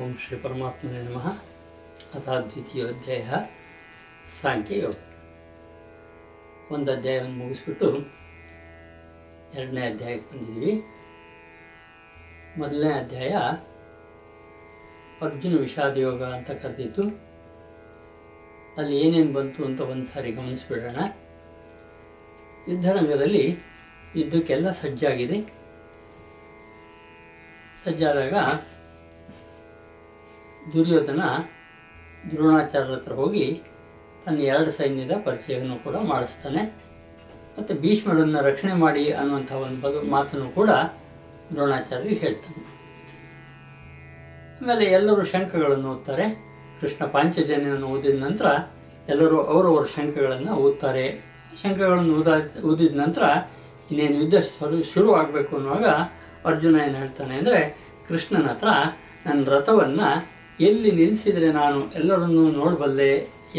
ಓಂ ಶ್ರೀ ಪರಮಾತ್ಮನೇ ನಮಃ. ಅಥ ಸಾಂಖ್ಯ ಸಾಂಖ್ಯಯೋಗ ಒಂದು ಅಧ್ಯಾಯವನ್ನು ಮುಗಿಸ್ಬಿಟ್ಟು ಎರಡನೇ ಅಧ್ಯಾಯಕ್ಕೆ ಬಂದಿದ್ವಿ ಮೊದಲನೇ ಅಧ್ಯಾಯ ಅರ್ಜುನ ವಿಷಾದ ಯೋಗ ಅಂತ ಕರೆದಿತ್ತು ಅಲ್ಲಿ ಏನೇನು ಬಂತು ಅಂತ ಒಂದು ಸಾರಿ ಗಮನಿಸಿಬಿಡೋಣ. ಯುದ್ಧರಂಗದಲ್ಲಿ ಯುದ್ಧಕ್ಕೆಲ್ಲ ಸಜ್ಜಾಗಿದೆ. ಸಜ್ಜಾದಾಗ ದುರ್ಯೋಧನ ದ್ರೋಣಾಚಾರ್ಯರ ಹತ್ರ ಹೋಗಿ ತನ್ನ ಎರಡು ಸೈನ್ಯದ ಪರಿಚಯವನ್ನು ಕೂಡ ಮಾಡಿಸ್ತಾನೆ. ಮತ್ತು ಭೀಷ್ಮರನ್ನು ರಕ್ಷಣೆ ಮಾಡಿ ಅನ್ನುವಂಥ ಒಂದು ಬದು ಮಾತನ್ನು ಕೂಡ ದ್ರೋಣಾಚಾರ್ಯರಿಗೆ ಹೇಳ್ತಾನೆ ಆಮೇಲೆ ಎಲ್ಲರೂ ಶಂಖಗಳನ್ನು ಓದ್ತಾರೆ. ಕೃಷ್ಣ ಪಾಂಚಜನ್ಯವನ್ನು ಓದಿದ ನಂತರ ಎಲ್ಲರೂ ಅವರವರ ಶಂಖಗಳನ್ನು ಓದ್ತಾರೆ. ಶಂಖಗಳನ್ನು ಓದ, ಓದಿದ ನಂತರ ಇನ್ನೇನು ಯುದ್ಧ ಶುರು ಆಗಬೇಕು ಅನ್ನುವಾಗ ಅರ್ಜುನ ಏನು ಹೇಳ್ತಾನೆ ಅಂದರೆ ಕೃಷ್ಣನ ಹತ್ರ ನನ್ನ ರಥವನ್ನು ಎಲ್ಲಿ ನಿಲ್ಲಿಸಿದರೆ ನಾನು ಎಲ್ಲರನ್ನೂ ನೋಡಬಲ್ಲೆ,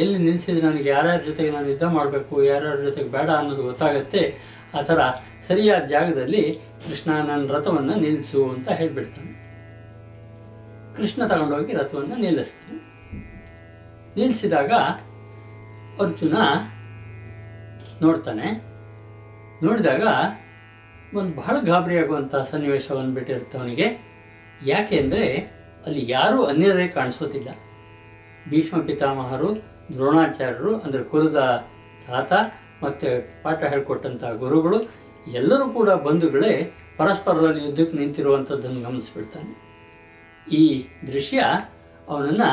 ಎಲ್ಲಿ ನಿಲ್ಲಿಸಿದರೆ ನನಗೆ ಯಾರ್ಯಾರ ಜೊತೆಗೆ ನಾನು ಯುದ್ಧ ಮಾಡಬೇಕು, ಯಾರ್ಯಾರ ಜೊತೆಗೆ ಬೇಡ ಅನ್ನೋದು ಗೊತ್ತಾಗುತ್ತೆ, ಆ ಥರ ಸರಿಯಾದ ಜಾಗದಲ್ಲಿ ಕೃಷ್ಣ ನನ್ನ ರಥವನ್ನು ನಿಲ್ಲಿಸು ಅಂತ ಹೇಳಿಬಿಡ್ತಾನೆ. ಕೃಷ್ಣ ತಗೊಂಡೋಗಿ ರಥವನ್ನು ನಿಲ್ಲಿಸ್ತಾನೆ. ನಿಲ್ಲಿಸಿದಾಗ ಅರ್ಜುನ ನೋಡ್ತಾನೆ. ನೋಡಿದಾಗ ಒಂದು ಬಹಳ ಗಾಬರಿಯಾಗುವಂಥ ಸನ್ನಿವೇಶವನ್ನು ಬಿಟ್ಟಿರುತ್ತೆ ಅವನಿಗೆ. ಯಾಕೆ ಅಂದರೆ ಅಲ್ಲಿ ಯಾರೂ ಅನ್ಯರೇ ಕಾಣಿಸೋದಿಲ್ಲ ಭೀಷ್ಮ ಪಿತಾಮಹರು, ದ್ರೋಣಾಚಾರ್ಯರು, ಅಂದರೆ ಕುಲದ ತಾತ ಮತ್ತು ಪಾಠ ಹೇಳಿಕೊಟ್ಟಂಥ ಗುರುಗಳು, ಎಲ್ಲರೂ ಕೂಡ ಬಂಧುಗಳೇ ಪರಸ್ಪರರಲ್ಲಿ ಯುದ್ಧಕ್ಕೆ ನಿಂತಿರುವಂಥದ್ದನ್ನು ಗಮನಿಸ್ಬಿಡ್ತಾನೆ. ಈ ದೃಶ್ಯ ಅವನನ್ನು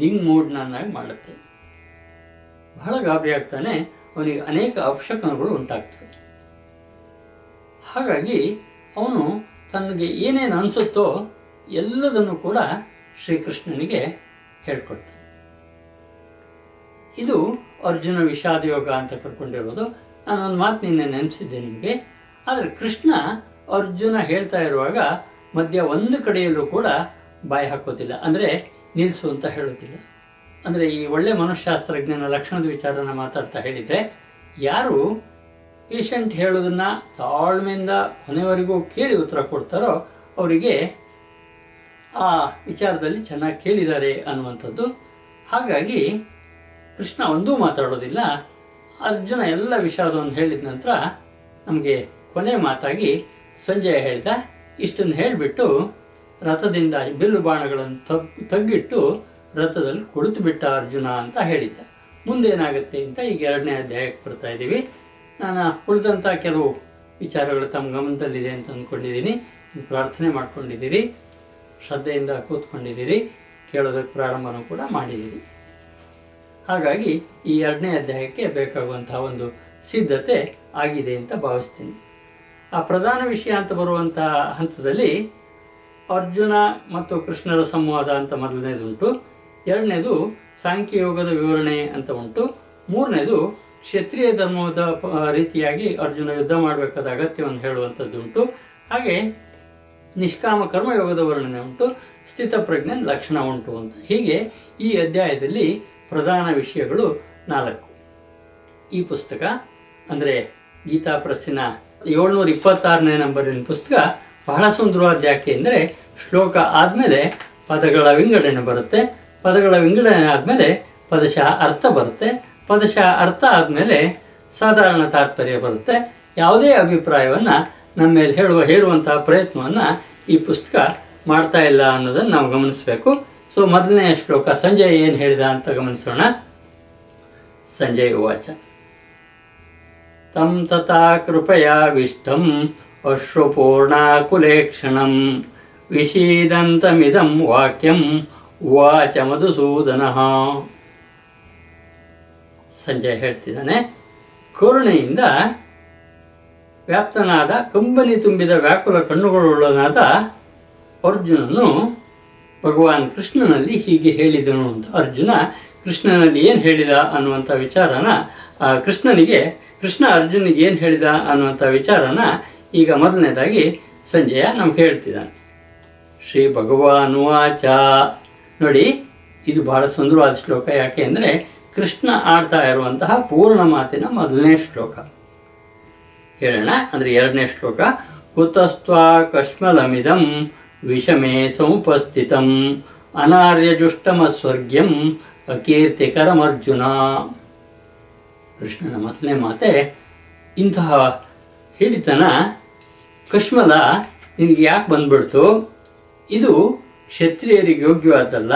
ದಿಂಗ್ ಮೂಡ್ನನ್ನಾಗಿ ಮಾಡುತ್ತೆ. ಬಹಳ ಗಾಬರಿ ಆಗ್ತಾನೆ, ಅವನಿಗೆ ಅನೇಕ ಅಪಶಕನಗಳು ಉಂಟಾಗ್ತವೆ. ಹಾಗಾಗಿ ಅವನು ತನಗೆ ಏನೇನು ಅನಿಸುತ್ತೋ ಎಲ್ಲದನ್ನು ಕೂಡ ಶ್ರೀಕೃಷ್ಣನಿಗೆ ಹೇಳ್ಕೊಡ್ತಾನೆ ಇದು ಅರ್ಜುನ ವಿಷಾದ ಯೋಗ ಅಂತ ಕರ್ಕೊಂಡಿರೋದು. ನಾನು ಒಂದು ಮಾತು ನಿನ್ನೆ ನೆನೆಸಿದ್ದೆ ನಿಮಗೆ. ಆದರೆ ಕೃಷ್ಣ ಅರ್ಜುನ ಹೇಳ್ತಾ ಇರುವಾಗ ಮಧ್ಯ ಒಂದು ಕಡೆಯಲ್ಲೂ ಕೂಡ ಬಾಯಿ ಹಾಕೋದಿಲ್ಲ. ಅಂದರೆ ನಿಲ್ಲಿಸು ಅಂತ ಹೇಳೋದಿಲ್ಲ. ಅಂದರೆ ಈ ಒಳ್ಳೆ ಮನಃಶಾಸ್ತ್ರಜ್ಞನ ಲಕ್ಷಣದ ವಿಚಾರನ ಮಾತಾಡ್ತಾ ಹೇಳಿದರೆ, ಯಾರು ಪೇಷಂಟ್ ಹೇಳೋದನ್ನು ತಾಳ್ಮೆಯಿಂದ ಕೊನೆವರೆಗೂ ಕೇಳಿ ಉತ್ತರ ಕೊಡ್ತಾರೋ ಅವರಿಗೆ ಆ ವಿಚಾರದಲ್ಲಿ ಚೆನ್ನಾಗಿ ಕೇಳಿದ್ದಾರೆ ಅನ್ನುವಂಥದ್ದು. ಹಾಗಾಗಿ ಕೃಷ್ಣ ಒಂದೂ ಮಾತಾಡೋದಿಲ್ಲ. ಅರ್ಜುನ ಎಲ್ಲ ವಿಷಾದವನ್ನು ಹೇಳಿದ ನಂತರ ನಮಗೆ ಕೊನೆ ಮಾತಾಗಿ ಸಂಜಯ ಹೇಳಿದ, ಇಷ್ಟನ್ನು ಹೇಳಿಬಿಟ್ಟು ರಥದಿಂದ ಬಿಲ್ಲು ಬಾಣಗಳನ್ನು ತಗ್, ತಗ್ಗಿಟ್ಟು ರಥದಲ್ಲಿ ಕುಳಿತು ಬಿಟ್ಟ ಅರ್ಜುನ ಅಂತ ಹೇಳಿದ್ದ. ಮುಂದೇನಾಗುತ್ತೆ ಅಂತ ಈಗ ಎರಡನೇ ಅಧ್ಯಾಯಕ್ಕೆ ಬರ್ತಾ ಇದ್ದೀವಿ. ನಾನು ಉಳಿದಂಥ ಕೆಲವು ವಿಚಾರಗಳು ತಮ್ಮ ಗಮನದಲ್ಲಿದೆ ಅಂತ ಅಂದ್ಕೊಂಡಿದ್ದೀನಿ. ಪ್ರಾರ್ಥನೆ ಮಾಡ್ಕೊಂಡಿದ್ದೀರಿ. ಶ್ರದ್ಧೆಯಿಂದ ಕೂತ್ಕೊಂಡಿದ್ದೀರಿ, ಕೇಳೋದಕ್ಕೆ ಪ್ರಾರಂಭನೂ ಕೂಡ ಮಾಡಿದ್ದೀರಿ. ಹಾಗಾಗಿ ಈ ಎರಡನೇ ಅಧ್ಯಾಯಕ್ಕೆ ಬೇಕಾಗುವಂತಹ ಒಂದು ಸಿದ್ಧತೆ ಆಗಿದೆ ಅಂತ ಭಾವಿಸ್ತೀನಿ. ಆ ಪ್ರಧಾನ ವಿಷಯ ಅಂತ ಬರುವಂತಹ ಹಂತದಲ್ಲಿ ಅರ್ಜುನ ಮತ್ತು ಕೃಷ್ಣರ ಸಂವಾದ ಅಂತ ಮೊದಲನೇದುಂಟು, ಎರಡನೇದು ಸಾಂಖ್ಯಯೋಗದ ವಿವರಣೆ ಅಂತ ಉಂಟು, ಮೂರನೇದು ಕ್ಷತ್ರಿಯ ಧರ್ಮದ ರೀತಿಯಾಗಿ ಅರ್ಜುನ ಯುದ್ಧ ಮಾಡಬೇಕಾದ ಅಗತ್ಯವನ್ನು ಹೇಳುವಂಥದ್ದುಂಟು. ಹಾಗೆ ನಿಷ್ಕಾಮ ಕರ್ಮಯೋಗದ ವರ್ಣನೆ ಉಂಟು ಸ್ಥಿತಪ್ರಜ್ಞೆ ಲಕ್ಷಣ ಉಂಟು ಅಂತ. ಹೀಗೆ ಈ ಅಧ್ಯಾಯದಲ್ಲಿ ಪ್ರಧಾನ ವಿಷಯಗಳು ನಾಲ್ಕು. ಈ ಪುಸ್ತಕ, ಅಂದರೆ ಗೀತಾ ಪ್ರಸ್ಸಿನ ಏಳ್ನೂರ ಇಪ್ಪತ್ತಾರನೇ ನಂಬರಿನ ಪುಸ್ತಕ, ಬಹಳ ಸುಂದರವಾದ ಯಾಕೆ ಅಂದರೆ ಶ್ಲೋಕ ಆದಮೇಲೆ ಪದಗಳ ವಿಂಗಡಣೆ ಬರುತ್ತೆ. ಪದಗಳ ವಿಂಗಡಣೆ ಆದಮೇಲೆ ಪದಶಃ ಅರ್ಥ ಬರುತ್ತೆ. ಪದಶಃ ಅರ್ಥ ಆದಮೇಲೆ ಸಾಧಾರಣ ತಾತ್ಪರ್ಯ ಬರುತ್ತೆ. ಯಾವುದೇ ಅಭಿಪ್ರಾಯವನ್ನು ನಮ್ಮ ಮೇಲೆ ಹೇಳುವ, ಹೇರುವಂತಹ ಪ್ರಯತ್ನವನ್ನು ಈ ಪುಸ್ತಕ ಮಾಡ್ತಾ ಇಲ್ಲ ಅನ್ನೋದನ್ನು ನಾವು ಗಮನಿಸಬೇಕು. ಸೊ ಮೊದಲನೆಯ ಶ್ಲೋಕ, ಸಂಜಯ್ ಏನು ಹೇಳಿದ ಅಂತ ಗಮನಿಸೋಣ. ಸಂಜಯ್ ವಾಚ ತಂ ತಥಾ ಕೃಪಯಾವಿಷ್ಟಂ ಅಶ್ವಪೂರ್ಣಾಕುಲೇಕ್ಷಣಂ ವಿಷೀದಂತಮಿದಂ ವಾಕ್ಯಂ ವಾಚ ಮಧುಸೂದನಃ. ಸಂಜಯ್ ಹೇಳ್ತಿದ್ದಾನೆ, ಕರುಣೆಯಿಂದ ವ್ಯಾಪ್ತನಾದ ಕಂಬನಿ ತುಂಬಿದ ವ್ಯಾಕುಲ ಕಣ್ಣುಗಳುಳ್ಳನಾದ ಅರ್ಜುನನು ಭಗವಾನ್ ಕೃಷ್ಣನಲ್ಲಿ ಹೀಗೆ ಹೇಳಿದನು ಅಂತ. ಅರ್ಜುನ, ಕೃಷ್ಣನಲ್ಲಿ ಏನು ಹೇಳಿದ? ಅನ್ನುವಂಥ ವಿಚಾರನ ಕೃಷ್ಣನಿಗೆ, ಕೃಷ್ಣ ಅರ್ಜುನಿಗೆ ಏನು ಹೇಳಿದ? ಅನ್ನುವಂಥ ವಿಚಾರನ ಈಗ ಮೊದಲನೇದಾಗಿ ಸಂಜಯ ನಮ್ಗೆ ಹೇಳ್ತಿದ್ದಾನೆ. ಶ್ರೀ ಭಗವಾನುವಾಚ ನೋಡಿ, ಇದು ಬಹಳ ಸುಂದರವಾದ ಶ್ಲೋಕ. ಯಾಕೆ ಅಂದರೆ ಕೃಷ್ಣ ಆಡ್ತಾ ಇರುವಂತಹ ಪೂರ್ಣ ಮಾತಿನ ಮೊದಲನೇ ಶ್ಲೋಕ. ಹೇಳೋಣ ಅಂದರೆ ಎರಡನೇ ಶ್ಲೋಕ, ಕುತಸ್ತ್ವಾ ಕಶ್ಮಲಮಿದಂ ವಿಷಮೇ ಸಮುಪಸ್ಥಿತಂ ಅನಾರ್ಯಜುಷ್ಟಮ ಸ್ವರ್ಗ್ಯಂ ಅಕೀರ್ತಿಕರಮರ್ಜುನ ಕೃಷ್ಣನ ಮೊದಲನೇ ಮಾತೆ, ಇಂತಹ ಹಿಡಿತನ ಕಶ್ಮಲ ನಿನಗೆ ಯಾಕೆ ಬಂದ್ಬಿಡ್ತು? ಇದು ಕ್ಷತ್ರಿಯರಿಗೆ ಯೋಗ್ಯವಾದ್ದಲ್ಲ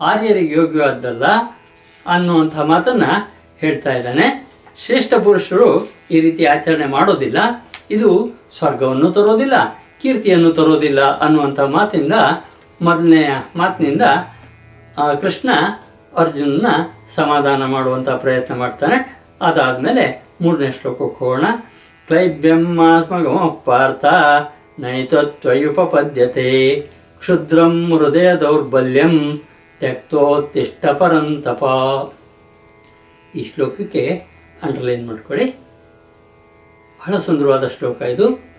ಆರ್ಯರಿಗೆ ಯೋಗ್ಯವಾದ್ದಲ್ಲ ಅನ್ನುವಂಥ ಮಾತನ್ನು ಹೇಳ್ತಾ ಇದ್ದಾನೆ. ಶ್ರೇಷ್ಠ ಪುರುಷರು ಈ ರೀತಿ ಆಚರಣೆ ಮಾಡೋದಿಲ್ಲ. ಇದು ಸ್ವರ್ಗವನ್ನು ತರೋದಿಲ್ಲ, ಕೀರ್ತಿಯನ್ನು ತರೋದಿಲ್ಲ ಅನ್ನುವಂಥ ಮಾತಿಂದ, ಮೊದಲನೆಯ ಮಾತಿನಿಂದ ಕೃಷ್ಣ ಅರ್ಜುನನ ಸಮಾಧಾನ ಮಾಡುವಂಥ ಪ್ರಯತ್ನ ಮಾಡ್ತಾನೆ. ಅದಾದಮೇಲೆ ಮೂರನೇ ಶ್ಲೋಕಕ್ಕೆ ಹೋಗೋಣ. ಕ್ಲೈಬ್ಯಮ್ಮಾಸ್ಮಗಮ ಪಾರ್ಥ, ನೈತತ್ವಯುಪಪದ್ಯತೆ, ಕ್ಷುದ್ರಂ ಹೃದಯ ದೌರ್ಬಲ್ಯಂ ತಕ್ತೋತ್ತಿಷ್ಟ ಪರಂತಪ. ಈ ಶ್ಲೋಕಕ್ಕೆ ಅಂಡರ್ಲೈನ್ ಮಾಡ್ಕೊಳ್ಳಿ? ಬಹಳ ಸುಂದರವಾದ ಶ್ಲೋಕ ಇದು.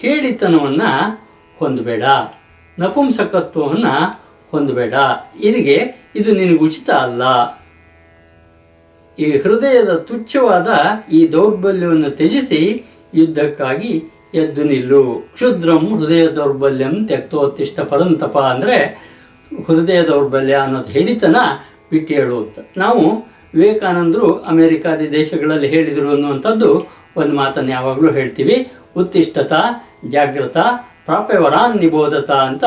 ಹೇಳಿತನವನ್ನು ಹೊಂದಬೇಡ. ನಪುಂಸಕತ್ವವನ್ನು ಹೊಂದಬೇಡ. ಇದಿಗೆ, ಇದು ನಿನಗೆ ಉಚಿತ ಅಲ್ಲ. ಈ ಹೃದಯದ ತುಚ್ಛವಾದ ಈ ದೌರ್ಬಲ್ಯವನ್ನು ತ್ಯಜಿಸಿ ಯುದ್ಧಕ್ಕಾಗಿ ಎದ್ದು ನಿಲ್ಲು. ಕ್ಷುದ್ರಂ ಹೃದಯ ದೌರ್ಬಲ್ಯಂ ತೆಕ್ತೋತ್ತಿಷ್ಟ ಪದಂತಪ ಅಂದರೆ, ಹೃದಯ ದೌರ್ಬಲ್ಯ ಅನ್ನೋದು ಹೇಳಿತನ ಬಿಟ್ಟು ಹೇಳು ಅಂತ. ನಾವು ವಿವೇಕಾನಂದರು ಅಮೆರಿಕಾದಿ ದೇಶಗಳಲ್ಲಿ ಹೇಳಿದರು ಅನ್ನುವಂಥದ್ದು ಒಂದು ಮಾತನ್ನು ಯಾವಾಗಲೂ ಹೇಳ್ತೀವಿ. ಉತ್ತಿಷ್ಟತ ಜಾಗೃತ ಪ್ರಾಪ್ಯವರಾನ್ ನಿಬೋಧತ ಅಂತ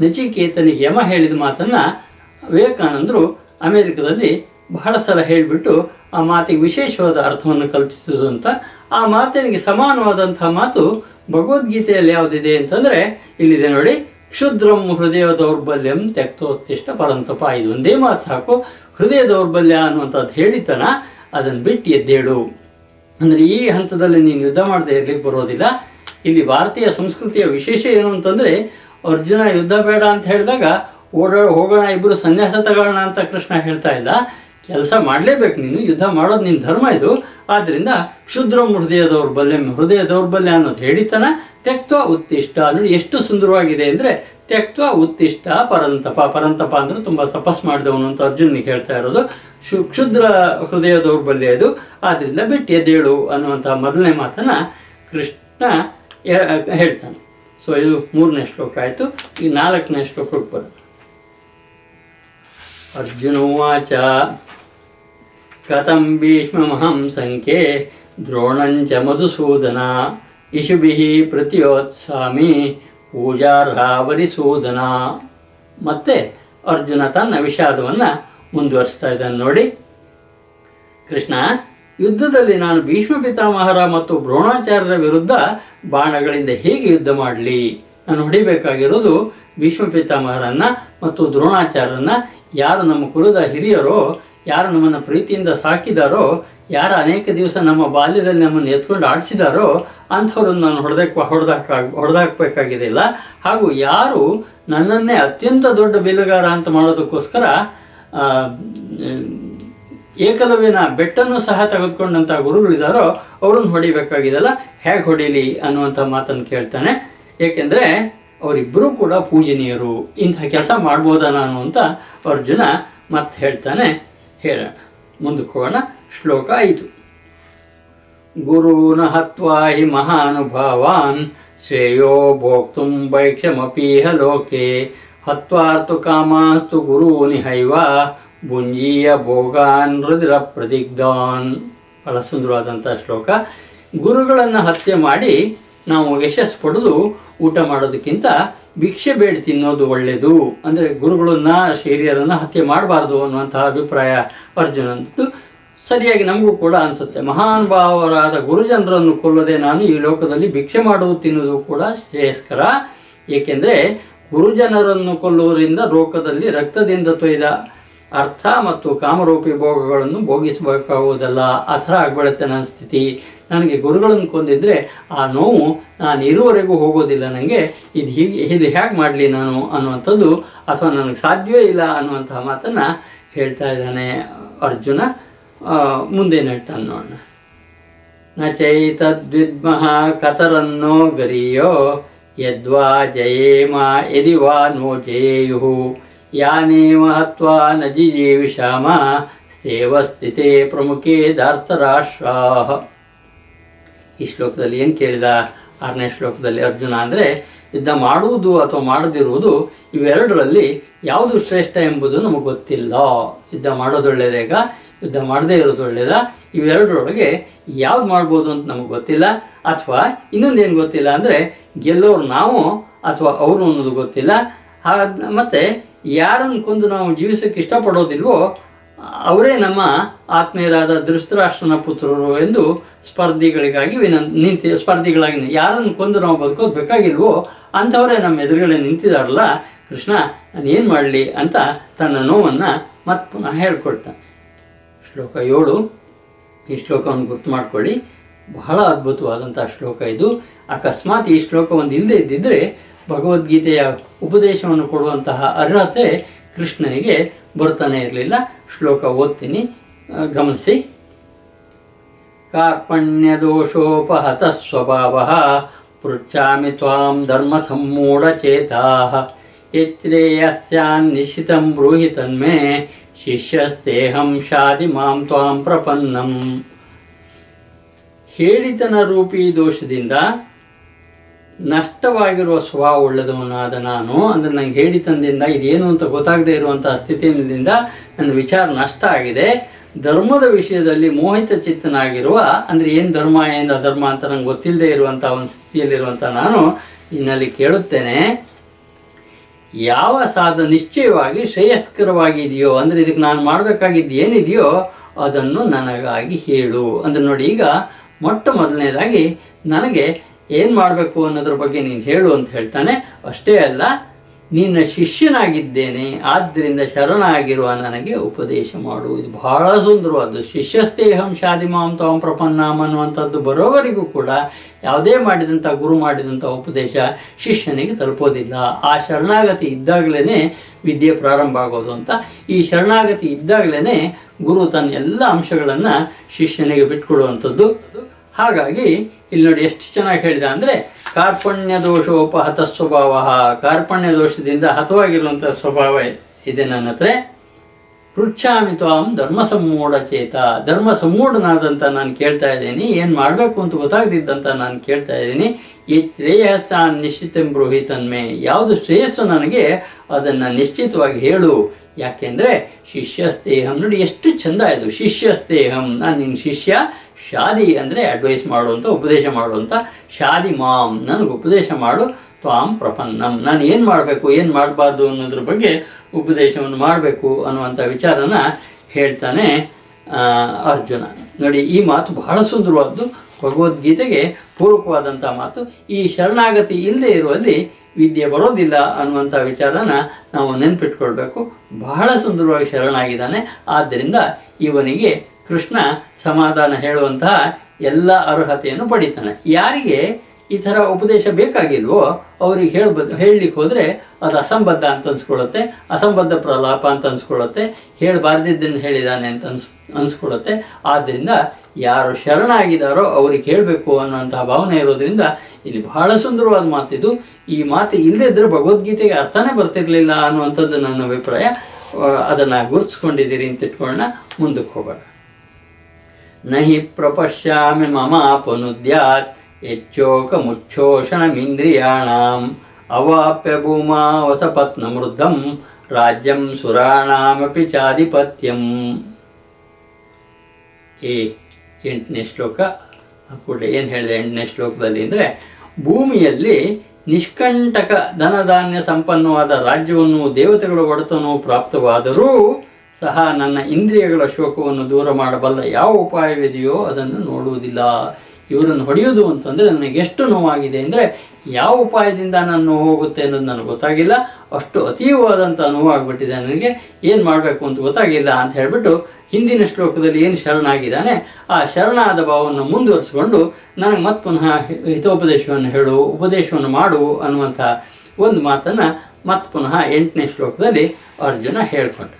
ನಚಿಕೇತನಿಗೆ ಯಮ ಹೇಳಿದ ಮಾತನ್ನು ವಿವೇಕಾನಂದರು ಅಮೆರಿಕದಲ್ಲಿ ಬಹಳ ಸಲ ಹೇಳಿಬಿಟ್ಟು ಆ ಮಾತಿಗೆ ವಿಶೇಷವಾದ ಅರ್ಥವನ್ನು ಕಲ್ಪಿಸುವುದು ಅಂತ. ಆ ಮಾತಿನಿಗೆ ಸಮಾನವಾದಂತಹ ಮಾತು ಭಗವದ್ಗೀತೆಯಲ್ಲಿ ಯಾವುದಿದೆ ಅಂತಂದರೆ ಇಲ್ಲಿದೆ ನೋಡಿ. ಕ್ಷುದ್ರಂ ಹೃದಯ ದೌರ್ಬಲ್ಯಂ ತೆಕ್ತೋತ್ತಿಷ್ಟ ಪರಂತಪ. ಇದು ಒಂದೇ ಮಾತು ಸಾಕು. ಹೃದಯ ದೌರ್ಬಲ್ಯ ಅನ್ನುವಂಥದ್ದು ಹೇಳಿತನ, ಅದನ್ನು ಬಿಟ್ಟು ಎದ್ದೇಳು. ಅಂದರೆ ಈ ಹಂತದಲ್ಲಿ ನೀನು ಯುದ್ಧ ಮಾಡದೆ ಇರಲಿಕ್ಕೆ ಬರೋದಿಲ್ಲ. ಇಲ್ಲಿ ಭಾರತೀಯ ಸಂಸ್ಕೃತಿಯ ವಿಶೇಷ ಏನು ಅಂತಂದರೆ, ಅರ್ಜುನ ಯುದ್ಧ ಬೇಡ ಅಂತ ಹೇಳಿದಾಗ, ಓಡಾಡ ಹೋಗೋಣ ಇಬ್ಬರು ಸನ್ಯಾಸ ತಗೋಣ ಅಂತ ಕೃಷ್ಣ ಹೇಳ್ತಾ ಇಲ್ಲ ಕೆಲಸ ಮಾಡಲೇಬೇಕು ನೀನು, ಯುದ್ಧ ಮಾಡೋದು ನಿನ್ನ ಧರ್ಮ ಇದು. ಆದ್ದರಿಂದ ಕ್ಷುದ್ರ ಹೃದಯ ದೌರ್ಬಲ್ಯ ಹೃದಯ ದೌರ್ಬಲ್ಯ ಅನ್ನೋದು ಹೇಳಿತನ ತೆಕ್ತ್ವ ಉತ್ತಿಷ್ಟ ನೋಡಿ ಎಷ್ಟು ಸುಂದರವಾಗಿದೆ ಅಂದರೆ ತೆಕ್ತ್ವ ಉತ್ತಿಷ್ಟ ಪರಂತಪ. ಪರಂತಪ ಅಂದರೆ ತುಂಬ ತಪಸ್ ಮಾಡಿದವನು ಅಂತ ಅರ್ಜುನಿಗೆ ಹೇಳ್ತಾ ಇರೋದು. ಶು ಕ್ಷುದ್ರ ಹೃದಯ ದೌರ್ಬಲ್ಯ ಇದು. ಆದ್ದರಿಂದ ಬಿಟ್ಟು ಎದ್ದೇಳು ಅನ್ನುವಂಥ ಮೊದಲನೇ ಮಾತನ್ನ ಕೃಷ್ಣ ಹೇಳ್ತಾನೆ. ಸೊ ಇದು ಮೂರನೇ ಶ್ಲೋಕ ಆಯಿತು. ಈ ನಾಲ್ಕನೇ ಶ್ಲೋಕಕ್ಕೆ ಬರೋದು ಅರ್ಜುನೋವಾಚ ಕಥಂ ಭೀಷ್ಮಮಹಂ ಸಂಖ್ಯೆ ದ್ರೋಣಂಚ ಮಧುಸೂದನ, ಇಶುಭಿ ಪ್ರತಿಯೋತ್ಸಾಮಿ ಪೂಜಾರ್ಹಾವರಿಸೂದನ ಮತ್ತೆ ಅರ್ಜುನ ತನ್ನ ವಿಷಾದವನ್ನು ಮುಂದುವರಿಸ್ತಾ ಇದ್ದಾನೆ ನೋಡಿ. ಕೃಷ್ಣ, ಯುದ್ಧದಲ್ಲಿ ನಾನು ಭೀಷ್ಮ ಪಿತಾಮಹರ ಮತ್ತು ದ್ರೋಣಾಚಾರ್ಯರ ವಿರುದ್ಧ ಬಾಣಗಳಿಂದ ಹೇಗೆ ಯುದ್ಧ ಮಾಡಲಿ? ನಾನು ಹೊಡಿಬೇಕಾಗಿರೋದು ಭೀಷ್ಮ ಪಿತಾಮಹರನ್ನ ಮತ್ತು ದ್ರೋಣಾಚಾರ್ಯರನ್ನ ಯಾರು ನಮ್ಮ ಕುಲದ ಹಿರಿಯರೋ ಯಾರು ನಮ್ಮನ್ನು ಪ್ರೀತಿಯಿಂದ ಸಾಕಿದಾರೋ, ಯಾರು ಅನೇಕ ದಿವಸ ನಮ್ಮ ಬಾಲ್ಯದಲ್ಲಿ ನಮ್ಮನ್ನು ಎತ್ಕೊಂಡು ಆಡಿಸಿದಾರೋ, ಅಂಥವ್ರನ್ನ ನಾನು ಹೊಡೆದಕ್ಕೆ ಹೊಡೆದಾಕ ಹೊಡೆದಾಕಬೇಕಾಗಿದೆ ಇಲ್ಲ ಹಾಗೂ ಯಾರು ನನ್ನನ್ನೇ ಅತ್ಯಂತ ದೊಡ್ಡ ಬೆಲೆಗಾರ ಅಂತ ಮಾಡೋದಕ್ಕೋಸ್ಕರ ಏಕಲವ್ಯನ ಬೆಟ್ಟನ್ನು ಸಹ ತೆಗೆದುಕೊಂಡಂಥ ಗುರುಗಳಿದಾರೋ, ಅವ್ರನ್ನ ಹೊಡಿಬೇಕಾಗಿದೆಲ್ಲ ಹೇಗೆ ಹೊಡೀಲಿ ಅನ್ನುವಂಥ ಮಾತನ್ನು ಕೇಳ್ತಾನೆ. ಏಕೆಂದರೆ ಅವರಿಬ್ಬರೂ ಕೂಡ ಪೂಜನೀಯರು. ಇಂಥ ಕೆಲಸ ಮಾಡ್ಬೋದಾ ನಾನು ಅಂತ ಅರ್ಜುನ ಮತ್ತೆ ಹೇಳ್ತಾನೆ. ಹೇಳೋಣ ಮುಂದಕ್ಕೆ ಹೋಗೋಣ ಶ್ಲೋಕ ಐದು. ಗುರೂನ ಹತ್ವಾ ಹಿ ಮಹಾನುಭಾವಾನ್ ಶ್ರೇಯೋ ಭೋಕ್ತು ವೈಕ್ಷಮಪೀಹ ಲೋಕೆ. ಹತ್ವಾರ್ತು ಕಾಮಾಸ್ತು ಗುರೂನಿ ಹೈವ ಭುಂಜೀಯ ಭೋಗಾನ್ ಹೃದಯ ಪ್ರದಿಗ್ಧಾನ್. ಬಹಳ ಸುಂದರವಾದಂಥ ಶ್ಲೋಕ. ಗುರುಗಳನ್ನು ಹತ್ಯೆ ಮಾಡಿ ನಾವು ಯಶಸ್ಸು ಪಡೆದು ಊಟ ಮಾಡೋದಕ್ಕಿಂತ ಭಿಕ್ಷೆ ಬೇಡಿ ತಿನ್ನೋದು ಒಳ್ಳೆಯದು ಅಂದರೆ ಗುರುಗಳನ್ನ ಶರೀರನ್ನು ಹತ್ಯೆ ಮಾಡಬಾರ್ದು ಅನ್ನುವಂತಹ ಅಭಿಪ್ರಾಯ ಅರ್ಜುನಂದು. ಸರಿಯಾಗಿ ನಮಗೂ ಕೂಡ ಅನಿಸುತ್ತೆ. ಮಹಾನುಭಾವರಾದ ಗುರುಜನರನ್ನು ಕೊಲ್ಲದೆ ನಾನು ಈ ಲೋಕದಲ್ಲಿ ಭಿಕ್ಷೆ ಮಾಡುವುದು, ತಿನ್ನುವುದು ಕೂಡ ಶ್ರೇಯಸ್ಕರ. ಏಕೆಂದರೆ ಗುರುಜನರನ್ನು ಕೊಲ್ಲುವುದರಿಂದ ಲೋಕದಲ್ಲಿ ರಕ್ತದಿಂದ ತೊಯ್ದ ಅರ್ಥ ಮತ್ತು ಕಾಮರೂಪಿ ಭೋಗಗಳನ್ನು ಭೋಗಿಸಬೇಕಾಗುವುದಲ್ಲ. ಆ ಥರ ಆಗ್ಬಿಡುತ್ತೆ ಸ್ಥಿತಿ. ನನಗೆ ಗುರುಗಳನ್ನು ಕೊಂದಿದ್ರೆ ಆ ನೋವು ನಾನು ಇರುವವರೆಗೂ ಹೋಗೋದಿಲ್ಲ. ನನಗೆ ಇದು ಹೀಗೆ, ಇದು ಹೇಗೆ ಮಾಡಲಿ ನಾನು ಅನ್ನುವಂಥದ್ದು ಅಥವಾ ನನಗೆ ಸಾಧ್ಯವೇ ಇಲ್ಲ ಅನ್ನುವಂತಹ ಮಾತನ್ನು ಹೇಳ್ತಾ ಇದ್ದಾನೆ ಅರ್ಜುನ. ಮುಂದೆ ಹೇಳ್ತಾನೆ ನೋಡೋಣ. ನ ಚೈತದ್ವಿದ್ಮಃ ಕತರನ್ನೋ ಗರಿಯೋ, ಯದ್ವಾ ಜಯೇಮ ಯದಿ ವಾ ನೋ ಜಯೇಯು. ಯಾನೇ ಮಹತ್ವ ನ ಜಿಜೀವಿಷಾಮ ಸ್ಥೇವ ಸ್ಥಿತೇ ಪ್ರಮುಖೇ ಧಾರ್ತರಾಷ್ಟ್ರಾಹ. ಈ ಶ್ಲೋಕದಲ್ಲಿ ಏನು ಕೇಳಿದ? ಆರನೇ ಶ್ಲೋಕದಲ್ಲಿ, ಅರ್ಜುನ ಅಂದರೆ, ಯುದ್ಧ ಮಾಡುವುದು ಅಥವಾ ಮಾಡದಿರುವುದು ಇವೆರಡರಲ್ಲಿ ಯಾವುದು ಶ್ರೇಷ್ಠ ಎಂಬುದು ನಮಗೆ ಗೊತ್ತಿಲ್ಲ. ಯುದ್ಧ ಮಾಡೋದು ಒಳ್ಳೆಯದೇಗ ಯುದ್ಧ ಮಾಡದೇ ಇರೋದು ಒಳ್ಳೆಯದ ಇವೆರಡರೊಳಗೆ ಯಾವ್ದು ಮಾಡ್ಬೋದು ಅಂತ ನಮಗೆ ಗೊತ್ತಿಲ್ಲ. ಅಥವಾ ಇನ್ನೊಂದೇನು ಗೊತ್ತಿಲ್ಲ ಅಂದರೆ, ಗೆಲ್ಲೋರು ನಾವು ಅಥವಾ ಅವರು ಅನ್ನೋದು ಗೊತ್ತಿಲ್ಲ. ಮತ್ತು ಯಾರನ್ನು ಕೊಂದು ನಾವು ಜೀವಿಸೋಕ್ಕೆ ಇಷ್ಟಪಡೋದಿಲ್ವೋ ಅವರೇ ನಮ್ಮ ಆತ್ಮೀಯರಾದ ಧೃಷ್ಟರಾಷ್ಟ್ರನ ಪುತ್ರರು ಎಂದು ಸ್ಪರ್ಧಿಗಳಿಗಾಗಿ ವಿನ, ನಿಂತಿ, ಸ್ಪರ್ಧಿಗಳಾಗಿ ಯಾರನ್ನು ಕೊಂದು ನಾವು ಬದುಕೋದು ಬೇಕಾಗಿಲ್ವೋ ಅಂಥವರೇ ನಮ್ಮ ಎದುರುಗಡೆ ನಿಂತಿದಾರಲ್ಲ, ಕೃಷ್ಣ ನಾನು ಏನು ಮಾಡಲಿ ಅಂತ ತನ್ನ ನೋವನ್ನು ಮತ್ತೆ ಪುನಃ ಹೇಳ್ಕೊಳ್ತಾನೆ. ಶ್ಲೋಕ ಏಳು, ಈ ಶ್ಲೋಕವನ್ನು ಗುರ್ತು ಮಾಡ್ಕೊಳ್ಳಿ. ಬಹಳ ಅದ್ಭುತವಾದಂಥ ಶ್ಲೋಕ ಇದು. ಅಕಸ್ಮಾತ್ ಈ ಶ್ಲೋಕ ಒಂದು ಇಲ್ಲದೆ ಇದ್ದಿದ್ರೆ ಭಗವದ್ಗೀತೆಯ ಉಪದೇಶವನ್ನು ಕೊಡುವಂತಹ ಅರ್ಹತೆ ಕೃಷ್ಣನಿಗೆ ಬರ್ತಾನೆ ಇರಲಿಲ್ಲ. ಶ್ಲೋಕ ಓದ್ತೀನಿ. ಗಮನಿಸಿ. ಕಾರ್ಪಣ್ಯ ದೋಷೋಪಹತ ಸ್ವಭಾವ. ಪೃಚ್ಛಾಮಿ ತ್ವಾಂ ಧರ್ಮ ಸಮ್ಮೂಢಚೇತಾ ಯತ್ರೇಯಸ್ಯಾನ್ ನಿಶ್ಚಿತ ಬ್ರೂಹಿ ತನ್ಮೇ. ಶಿಷ್ಯಸ್ತೇಹಂ ಶಾದಿ ಮಾಂ ತ್ವಾಂ ಪ್ರಪನ್ನಂ. ಹೇಳಿತನ ರೂಪಿ ದೋಷದಿಂದ ನಷ್ಟವಾಗಿರುವ ಸ್ವಭಾವ ಉಳ್ಳದವನಾದ ನಾನು, ಅಂದ್ರೆ ನಂಗೆ ಹೇಳಿತನದಿಂದ ಇದೇನು ಅಂತ ಗೊತ್ತಾಗದೇ ಇರುವಂತಹ ಸ್ಥಿತಿಯಿಂದ ನನ್ನ ವಿಚಾರ ನಷ್ಟ ಆಗಿದೆ. ಧರ್ಮದ ವಿಷಯದಲ್ಲಿ ಮೋಹಿತ ಚಿತ್ತನಾಗಿರುವ, ಅಂದ್ರೆ ಏನು ಧರ್ಮ, ಏನು ಅಧರ್ಮ ಅಂತ ನಂಗೆ ಗೊತ್ತಿಲ್ಲದೆ ಇರುವಂತಹ ಒಂದು ಸ್ಥಿತಿಯಲ್ಲಿರುವಂತಹ ನಾನು ನಿನ್ನಲ್ಲಿ ಕೇಳುತ್ತೇನೆ. ಯಾವ ಸಾಧ ನಿಶ್ಚಯವಾಗಿ ಶ್ರೇಯಸ್ಕರವಾಗಿದೆಯೋ ಅಂದ್ರೆ ಇದಕ್ಕೆ ನಾನು ಮಾಡಬೇಕಾಗಿದ್ದು ಏನಿದೆಯೋ ಅದನ್ನು ನನಗಾಗಿ ಹೇಳು. ಅಂದ್ರೆ ನೋಡಿ, ಈಗ ಮೊಟ್ಟ ಮೊದಲನೇದಾಗಿ ನನಗೆ ಏನು ಮಾಡಬೇಕು ಅನ್ನೋದ್ರ ಬಗ್ಗೆ ನೀನು ಹೇಳು ಅಂತ ಹೇಳ್ತಾನೆ. ಅಷ್ಟೇ ಅಲ್ಲ, ನಿನ್ನ ಶಿಷ್ಯನಾಗಿದ್ದೇನೆ ಆದ್ದರಿಂದ ಶರಣಾಗಿರುವ ನನಗೆ ಉಪದೇಶ ಮಾಡು. ಇದು ಬಹಳ ಸುಂದರವಾದ್ದು. ಶಿಷ್ಯಸ್ತೇಹಂ ಶಾದಿಮಾಂ ತಾಂ ಪ್ರಪನ್ನಾಮ್ ಅನ್ನುವಂಥದ್ದು ಬರೋವರಿಗೂ ಕೂಡ ಯಾವುದೇ ಮಾಡಿದಂಥ, ಗುರು ಮಾಡಿದಂಥ ಉಪದೇಶ ಶಿಷ್ಯನಿಗೆ ತಲುಪೋದಿಲ್ಲ. ಆ ಶರಣಾಗತಿ ಇದ್ದಾಗಲೇ ವಿದ್ಯೆ ಪ್ರಾರಂಭ ಆಗೋದು ಅಂತ. ಈ ಶರಣಾಗತಿ ಇದ್ದಾಗಲೇ ಗುರು ತನ್ನ ಎಲ್ಲ ಅಂಶಗಳನ್ನು ಶಿಷ್ಯನಿಗೆ ಬಿಟ್ಕೊಡುವಂಥದ್ದು. ಹಾಗಾಗಿ ಇಲ್ಲಿ ನೋಡಿ ಎಷ್ಟು ಚೆನ್ನಾಗಿ ಹೇಳಿದ ಅಂದರೆ ಕಾರ್ಪಣ್ಯ ದೋಷೋಪಹತ ಸ್ವಭಾವ. ಕಾರ್ಪಣ್ಯ ದೋಷದಿಂದ ಹತವಾಗಿರುವಂಥ ಸ್ವಭಾವ ಇದೆ ನನ್ನ ಹತ್ರ. ಪೃಚ್ಛಾಮಿ ತ್ವಾಂ ಧರ್ಮ ಚೇತ. ಧರ್ಮ ನಾನು ಕೇಳ್ತಾ ಇದ್ದೀನಿ. ಏನು ಮಾಡಬೇಕು ಅಂತ ಗೊತ್ತಾಗದಿದ್ದಂತ ನಾನು ಕೇಳ್ತಾ ಇದ್ದೀನಿ. ಈ ಶ್ರೇಯಸ್ಸ ನಿಶ್ಚಿತ ಬ್ರೂಹಿ ತನ್ಮೆ. ಯಾವುದು ಶ್ರೇಯಸ್ಸು ನನಗೆ ಅದನ್ನು ನಿಶ್ಚಿತವಾಗಿ ಹೇಳು. ಯಾಕೆಂದರೆ ಶಿಷ್ಯಸ್ತೇಹಂ. ನೋಡಿ ಎಷ್ಟು ಚಂದ ಇದು. ಶಿಷ್ಯಸ್ತೇಹಂ. ನಾನು ನಿನ್ನ ಶಿಷ್ಯ. ಶಾದಿ ಅಂದರೆ ಅಡ್ವೈಸ್ ಮಾಡುವಂಥ ಉಪದೇಶ ಮಾಡುವಂಥ ಶಾದಿ ಮಾಮ್ ನನಗೆ ಉಪದೇಶ ಮಾಡು, ತ್ವಾಂ ಪ್ರಪನ್ನಂ. ನಾನು ಏನು ಮಾಡಬೇಕು, ಏನು ಮಾಡಬಾರ್ದು ಅನ್ನೋದ್ರ ಬಗ್ಗೆ ಉಪದೇಶವನ್ನು ಮಾಡಬೇಕು ಅನ್ನುವಂಥ ವಿಚಾರನ ಹೇಳ್ತಾನೆ ಅರ್ಜುನ. ನೋಡಿ, ಈ ಮಾತು ಬಹಳ ಸುಂದರವಾದ್ದು. ಭಗವದ್ಗೀತೆಗೆ ಪೂರಕವಾದಂಥ ಮಾತು. ಈ ಶರಣಾಗತಿ ಇಲ್ಲದೆ ಇರುವಲ್ಲಿ ವಿದ್ಯೆ ಬರೋದಿಲ್ಲ ಅನ್ನುವಂಥ ವಿಚಾರನ ನಾವು ನೆನಪಿಟ್ಕೊಳ್ಬೇಕು. ಬಹಳ ಸುಂದರವಾಗಿ ಶರಣಾಗಿದ್ದಾನೆ. ಆದ್ದರಿಂದ ಇವನಿಗೆ ಕೃಷ್ಣ ಸಮಾಧಾನ ಹೇಳುವಂತಹ ಎಲ್ಲ ಅರ್ಹತೆಯನ್ನು ಪಡಿತಾನೆ. ಯಾರಿಗೆ ಈ ಥರ ಉಪದೇಶ ಬೇಕಾಗಿಲ್ವೋ ಅವ್ರಿಗೆ ಹೇಳ್ಬ, ಹೇಳಲಿಕ್ಕೆ ಹೋದರೆ ಅದು ಅಸಂಬದ್ಧ ಅಂತ ಅನ್ಸ್ಕೊಳ್ಳುತ್ತೆ, ಅಸಂಬದ್ಧ ಪ್ರಲಾಪ ಅಂತ ಅನ್ಸ್ಕೊಳ್ಳುತ್ತೆ, ಹೇಳಬಾರ್ದಿದ್ದನ್ನು ಹೇಳಿದಾನೆ ಅಂತ ಅನ್ಸ್, ಅನ್ಸ್ಕೊಳ್ಳುತ್ತೆ. ಆದ್ದರಿಂದ ಯಾರು ಶರಣಾಗಿದ್ದಾರೋ ಅವ್ರಿಗೆ ಹೇಳಬೇಕು ಅನ್ನುವಂತಹ ಭಾವನೆ ಇರೋದ್ರಿಂದ ಇಲ್ಲಿ ಬಹಳ ಸುಂದರವಾದ ಮಾತಿದು. ಈ ಮಾತು ಇಲ್ಲದೇ ಇದ್ರೆ ಭಗವದ್ಗೀತೆಗೆ ಅರ್ಥನೇ ಬರ್ತಿರಲಿಲ್ಲ ಅನ್ನುವಂಥದ್ದು ನನ್ನ ಅಭಿಪ್ರಾಯ. ಅದನ್ನ ಗುರುತಿಸ್ಕೊಂಡಿದ್ದೀರಿ ಅಂತ ಇಟ್ಕೊಳ್ಳೋಣ, ಮುಂದಕ್ಕೆ ಹೋಗೋಣ. ನಹಿ ಪ್ರಪಶ್ಯಾಮಿ ಮಮ ಪುನುದ್ಯಾತ್ ಹೆಚ್ಚೋಕಮುಚ್ಛೋಷಣಮಿಂದ್ರಿಯಾಣಾಂ ಅವಾಪ್ಯ ಭೂಮಾ ವಸಪತ್ನಮೃದ್ಧಂ ರಾಜ್ಯಂ ಸುರಾಣಾಮಪಿ ಚಾಧಿಪತ್ಯಂ ಏ ಎಂಟನೇ ಶ್ಲೋಕ ಕೂಡ ಏನು ಹೇಳಿದೆ ಎಂಟನೇ ಶ್ಲೋಕದಲ್ಲಿ ಅಂದರೆ, ಭೂಮಿಯಲ್ಲಿ ನಿಷ್ಕಂಟಕ ಧನಧಾನ್ಯ ಸಂಪನ್ನವಾದ ರಾಜ್ಯವನ್ನು ದೇವತೆಗಳ ಒಡೆತನವು ಪ್ರಾಪ್ತವಾದರೂ ಸಹ ನನ್ನ ಇಂದ್ರಿಯಗಳ ಶೋಕವನ್ನು ದೂರ ಮಾಡಬಲ್ಲ ಯಾವ ಉಪಾಯವಿದೆಯೋ ಅದನ್ನು ನೋಡುವುದಿಲ್ಲ. ಇವರನ್ನು ಹೊಡೆಯುವುದು ಅಂತಂದರೆ ನನಗೆ ಎಷ್ಟು ನೋವಾಗಿದೆ ಅಂದರೆ ಯಾವ ಉಪಾಯದಿಂದ ನಾನು ಹೋಗುತ್ತೆ ಅನ್ನೋದು ನನಗೆ ಗೊತ್ತಾಗಿಲ್ಲ. ಅಷ್ಟು ಅತೀವವಾದಂಥ ನೋವಾಗ್ಬಿಟ್ಟಿದೆ ನನಗೆ. ಏನು ಮಾಡಬೇಕು ಅಂತ ಗೊತ್ತಾಗಿಲ್ಲ ಅಂತ ಹೇಳಿಬಿಟ್ಟು ಹಿಂದಿನ ಶ್ಲೋಕದಲ್ಲಿ ಏನು ಶರಣಾಗಿದ್ದಾನೆ? ಆ ಶರಣಾದ ಭಾವವನ್ನು ಮುಂದುವರಿಸಿಕೊಂಡು ನನಗೆ ಮತ್ತೆ ಪುನಃ ಹಿತೋಪದೇಶವನ್ನು ಹೇಳು, ಉಪದೇಶವನ್ನು ಮಾಡು ಅನ್ನುವಂಥ ಒಂದು ಮಾತನ್ನು ಮತ್ತೆ ಪುನಃ ಎಂಟನೇ ಶ್ಲೋಕದಲ್ಲಿ ಅರ್ಜುನ ಹೇಳ್ಕೊಂಡ.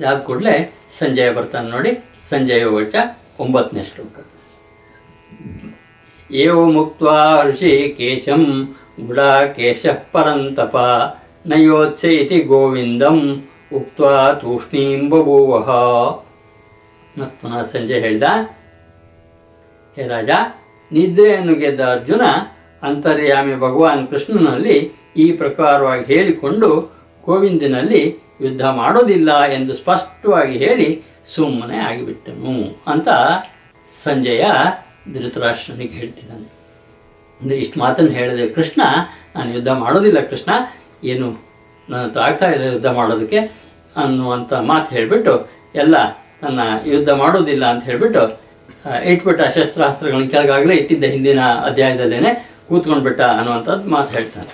ಇದಾದ ಕೂಡಲೇ ಸಂಜಯ ಬರ್ತಾನೆ ನೋಡಿ, ಸಂಜಯ ವಚ ಒಂಬತ್ತನೇ ಶ್ಲೋಕ. ಏವು ಮುಕ್ತ ಋಷಿಕೇಶಂ ಗುಡಾಕೇಶ ಪರಂತಪ ನಯೋತ್ಸೆ ಇತಿ ಗೋವಿಂದಂ ಉಕ್ತ ತೂಷ್ಣೀಂ ಬಭೂವ ಮತ್ತು ಪುನಃ ಸಂಜೆ ಹೇಳಿದ, ಹೇ ರಾಜ, ನಿದ್ರೆಯನ್ನು ಗೆದ್ದ ಅರ್ಜುನ ಅಂತರ್ಯಾಮಿ ಭಗವಾನ್ ಕೃಷ್ಣನಲ್ಲಿ ಈ ಪ್ರಕಾರವಾಗಿ ಹೇಳಿಕೊಂಡು ಗೋವಿಂದನಲ್ಲಿ ಯುದ್ಧ ಮಾಡೋದಿಲ್ಲ ಎಂದು ಸ್ಪಷ್ಟವಾಗಿ ಹೇಳಿ ಸುಮ್ಮನೆ ಆಗಿಬಿಟ್ಟನು ಅಂತ ಸಂಜಯ ಧೃತರಾಷ್ಟ್ರನಿಗೆ ಹೇಳ್ತಿದ್ದಾನೆ. ಅಂದರೆ ಇಷ್ಟು ಮಾತನ್ನು ಹೇಳಿದೆ ಕೃಷ್ಣ, ನಾನು ಯುದ್ಧ ಮಾಡೋದಿಲ್ಲ ಕೃಷ್ಣ, ಏನು ನನ್ನ ಹತ್ರ ಆಗ್ತಾ ಇಲ್ಲ ಯುದ್ಧ ಮಾಡೋದಕ್ಕೆ ಅನ್ನುವಂಥ ಮಾತು ಹೇಳಿಬಿಟ್ಟು, ಎಲ್ಲ ನನ್ನ ಯುದ್ಧ ಮಾಡೋದಿಲ್ಲ ಅಂತ ಹೇಳಿಬಿಟ್ಟು ಇಟ್ಬಿಟ್ಟ ಶಸ್ತ್ರಾಸ್ತ್ರಗಳನ್ನ ಕೆಳಗಾಗಲೇ ಇಟ್ಟಿದ್ದ ಹಿಂದಿನ ಅಧ್ಯಾಯದಲ್ಲೇನೆ ಕೂತ್ಕೊಂಡ್ಬಿಟ್ಟ ಅನ್ನುವಂಥದ್ದು ಮಾತು ಹೇಳ್ತಾನೆ.